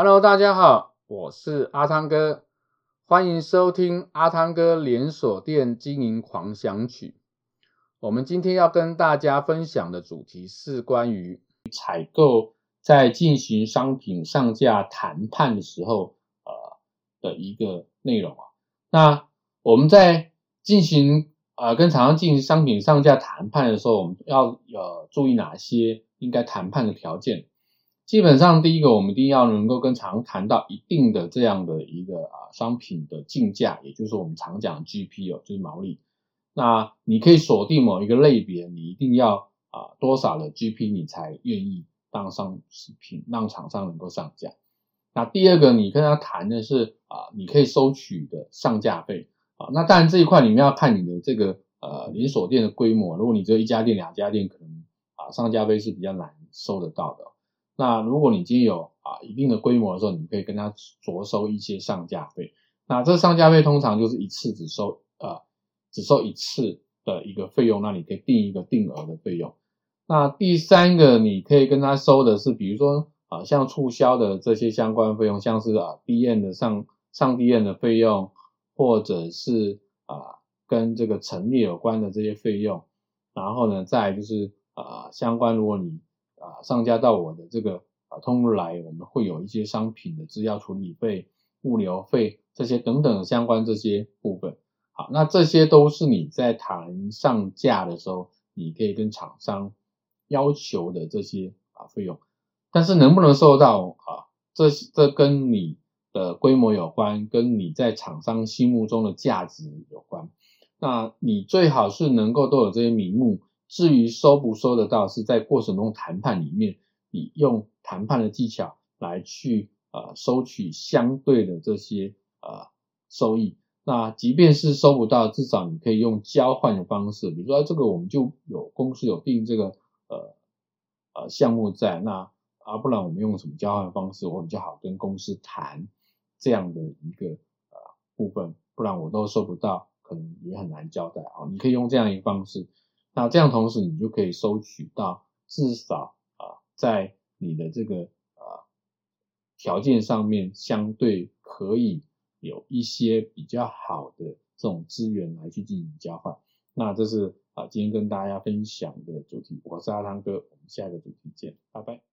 Hello，大家好，我是阿汤哥，欢迎收听阿汤哥连锁店经营狂想曲。我们今天要跟大家分享的主题是关于采购在进行商品上架谈判的时候，呃的一个内容啊。那我们在进行呃跟厂商进行商品上架谈判的时候，我们要呃注意哪些应该谈判的条件？基本上，第一个我们一定要能够跟厂谈到一定的这样的一个啊商品的进价，也就是我们常讲的 GP 哦，就是毛利。那你可以锁定某一个类别，你一定要啊多少的 GP 你才愿意当商品让厂商能够上架。那第二个，你跟他谈的是啊，你可以收取的上架费啊。那当然这一块你们要看你的这个呃连锁店的规模，如果你只有一家店、两家店，可能啊上架费是比较难收得到的。那如果你今天有啊一定的规模的时候，你可以跟他酌收一些上架费。那这上架费通常就是一次只收呃只收一次的一个费用，那你可以定一个定额的费用。那第三个你可以跟他收的是，比如说啊像促销的这些相关费用，像是啊 DM 的上上 DM 的费用，或者是啊跟这个陈列有关的这些费用。然后呢，再就是啊相关如果你上架到我的这个啊通路来，我们会有一些商品的资料处理费、物流费这些等等相关这些部分。好，那这些都是你在谈上架的时候，你可以跟厂商要求的这些啊费用。但是能不能收到啊，这这跟你的规模有关，跟你在厂商心目中的价值有关。那你最好是能够都有这些名目。至于收不收得到，是在过程中谈判里面，你用谈判的技巧来去呃收取相对的这些呃收益。那即便是收不到，至少你可以用交换的方式，比如说这个我们就有公司有定这个呃呃项目在，那啊不然我们用什么交换方式，我比较好跟公司谈这样的一个呃部分，不然我都收不到，可能也很难交代啊。你可以用这样一个方式。那这样同时，你就可以收取到至少啊，在你的这个啊条件上面，相对可以有一些比较好的这种资源来去进行交换。那这是啊今天跟大家分享的主题，我是阿汤哥，我们下一个主题见，拜拜。